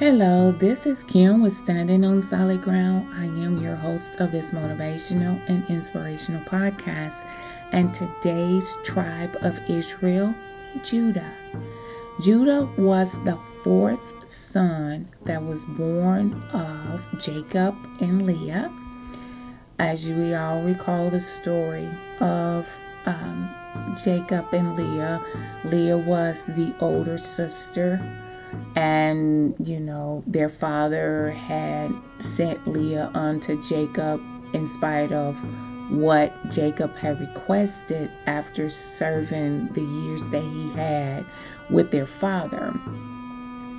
Hello, this is Kim with Standing on Solid Ground. I am your host of this motivational and inspirational podcast. And today's tribe of Israel, Judah. Judah was the fourth son that was born of Jacob and Leah. As we all recall the story of um, Jacob and Leah, Leah was the older sister and you know their father had sent Leah unto Jacob in spite of what Jacob had requested after serving the years that he had with their father.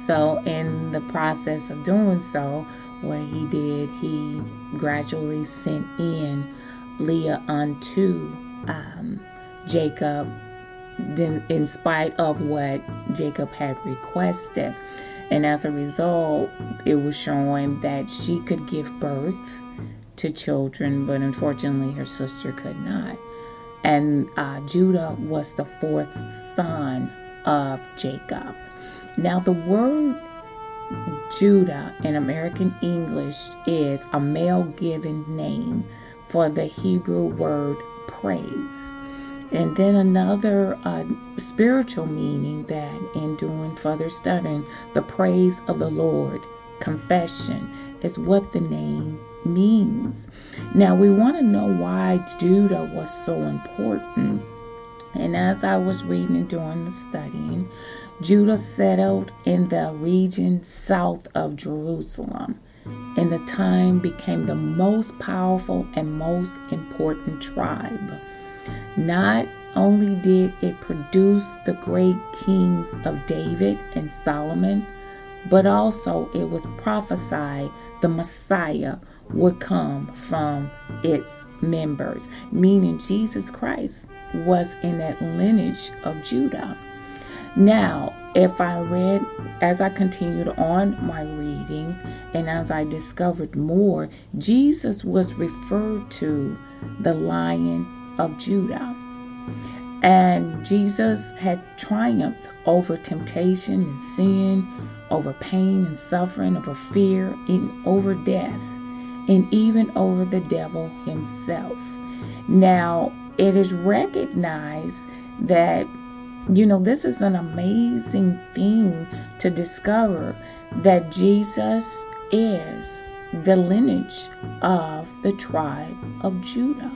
So, in the process of doing so, what he did, he gradually sent in Leah unto um, Jacob in spite of what Jacob had requested. And as a result, it was showing that she could give birth to children, but unfortunately, her sister could not. And uh, Judah was the fourth son of Jacob. Now, the word Judah in American English is a male given name for the Hebrew word praise. And then another uh, spiritual meaning that in doing further studying, the praise of the Lord, confession, is what the name means. Now we want to know why Judah was so important. And as I was reading and doing the studying, Judah settled in the region south of Jerusalem. And the time became the most powerful and most important tribe. Not only did it produce the great kings of David and Solomon, but also it was prophesied the Messiah would come from its members, meaning Jesus Christ was in that lineage of Judah. Now, if I read as I continued on my reading and as I discovered more, Jesus was referred to the lion of Judah. And Jesus had triumphed over temptation and sin, over pain and suffering, over fear, and over death, and even over the devil himself. Now, it is recognized that, you know, this is an amazing thing to discover that Jesus is the lineage of the tribe of Judah.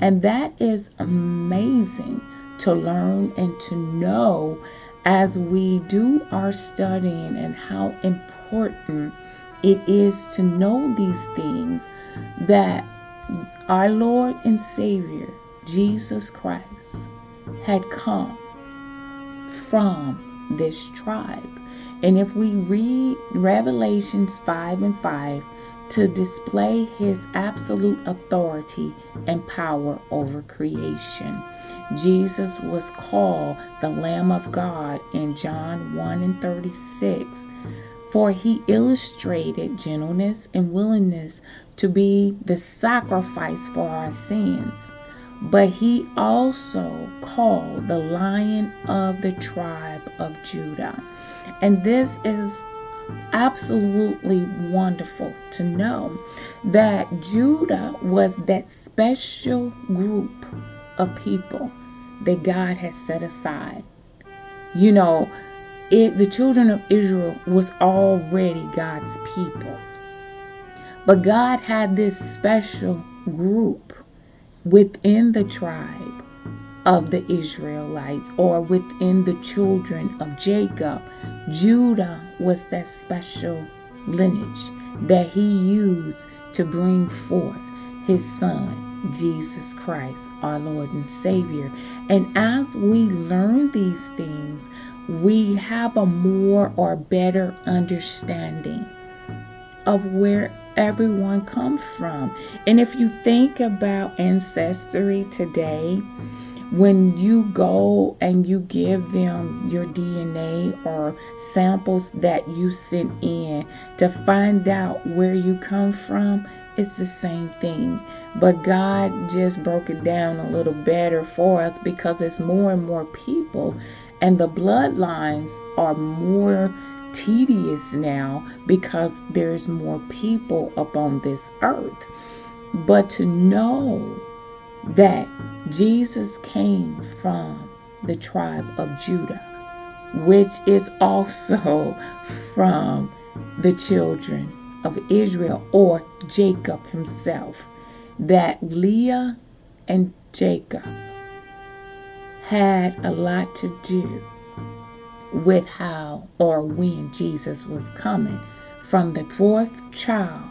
And that is amazing to learn and to know as we do our studying and how important it is to know these things that our Lord and Savior, Jesus Christ, had come from this tribe. And if we read Revelations 5 and 5, to display his absolute authority and power over creation. Jesus was called the Lamb of God in John 1 and 36, for he illustrated gentleness and willingness to be the sacrifice for our sins. But he also called the Lion of the tribe of Judah. And this is absolutely wonderful to know that Judah was that special group of people that God has set aside. You know, it, the children of Israel was already God's people. But God had this special group within the tribe of the Israelites or within the children of Jacob. Judah was that special lineage that he used to bring forth his son, Jesus Christ, our Lord and Savior. And as we learn these things, we have a more or better understanding of where everyone comes from. And if you think about ancestry today, when you go and you give them your DNA or samples that you sent in to find out where you come from, it's the same thing. But God just broke it down a little better for us because it's more and more people, and the bloodlines are more tedious now because there's more people upon this earth. But to know that Jesus came from the tribe of Judah, which is also from the children of Israel or Jacob himself, that Leah and Jacob had a lot to do with how or when Jesus was coming from the fourth child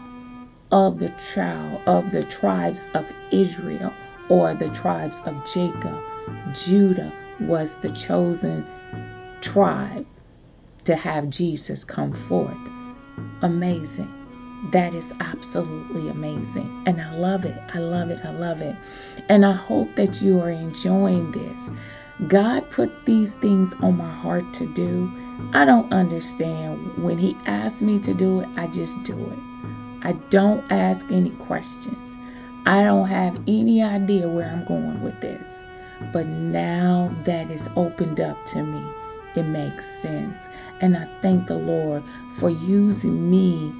of the child of the tribes of Israel or the tribes of Jacob. Judah was the chosen tribe to have Jesus come forth. Amazing. That is absolutely amazing. And I love it. I love it. I love it. And I hope that you are enjoying this. God put these things on my heart to do. I don't understand. When He asks me to do it, I just do it. I don't ask any questions. I don't have any idea where I'm going with this. But now that it's opened up to me, it makes sense. And I thank the Lord for using me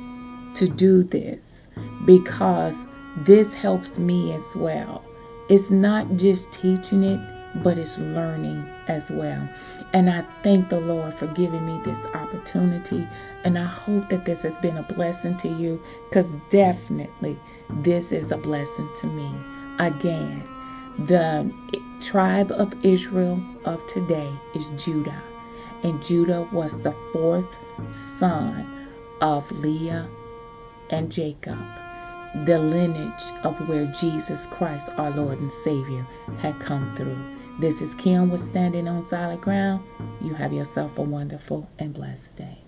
to do this because this helps me as well. It's not just teaching it, but it's learning as well. And I thank the Lord for giving me this opportunity. And I hope that this has been a blessing to you because definitely this is a blessing to me. Again, the tribe of Israel of today is Judah. And Judah was the fourth son of Leah and Jacob, the lineage of where Jesus Christ, our Lord and Savior, had come through. This is Kim with Standing on Solid Ground. You have yourself a wonderful and blessed day.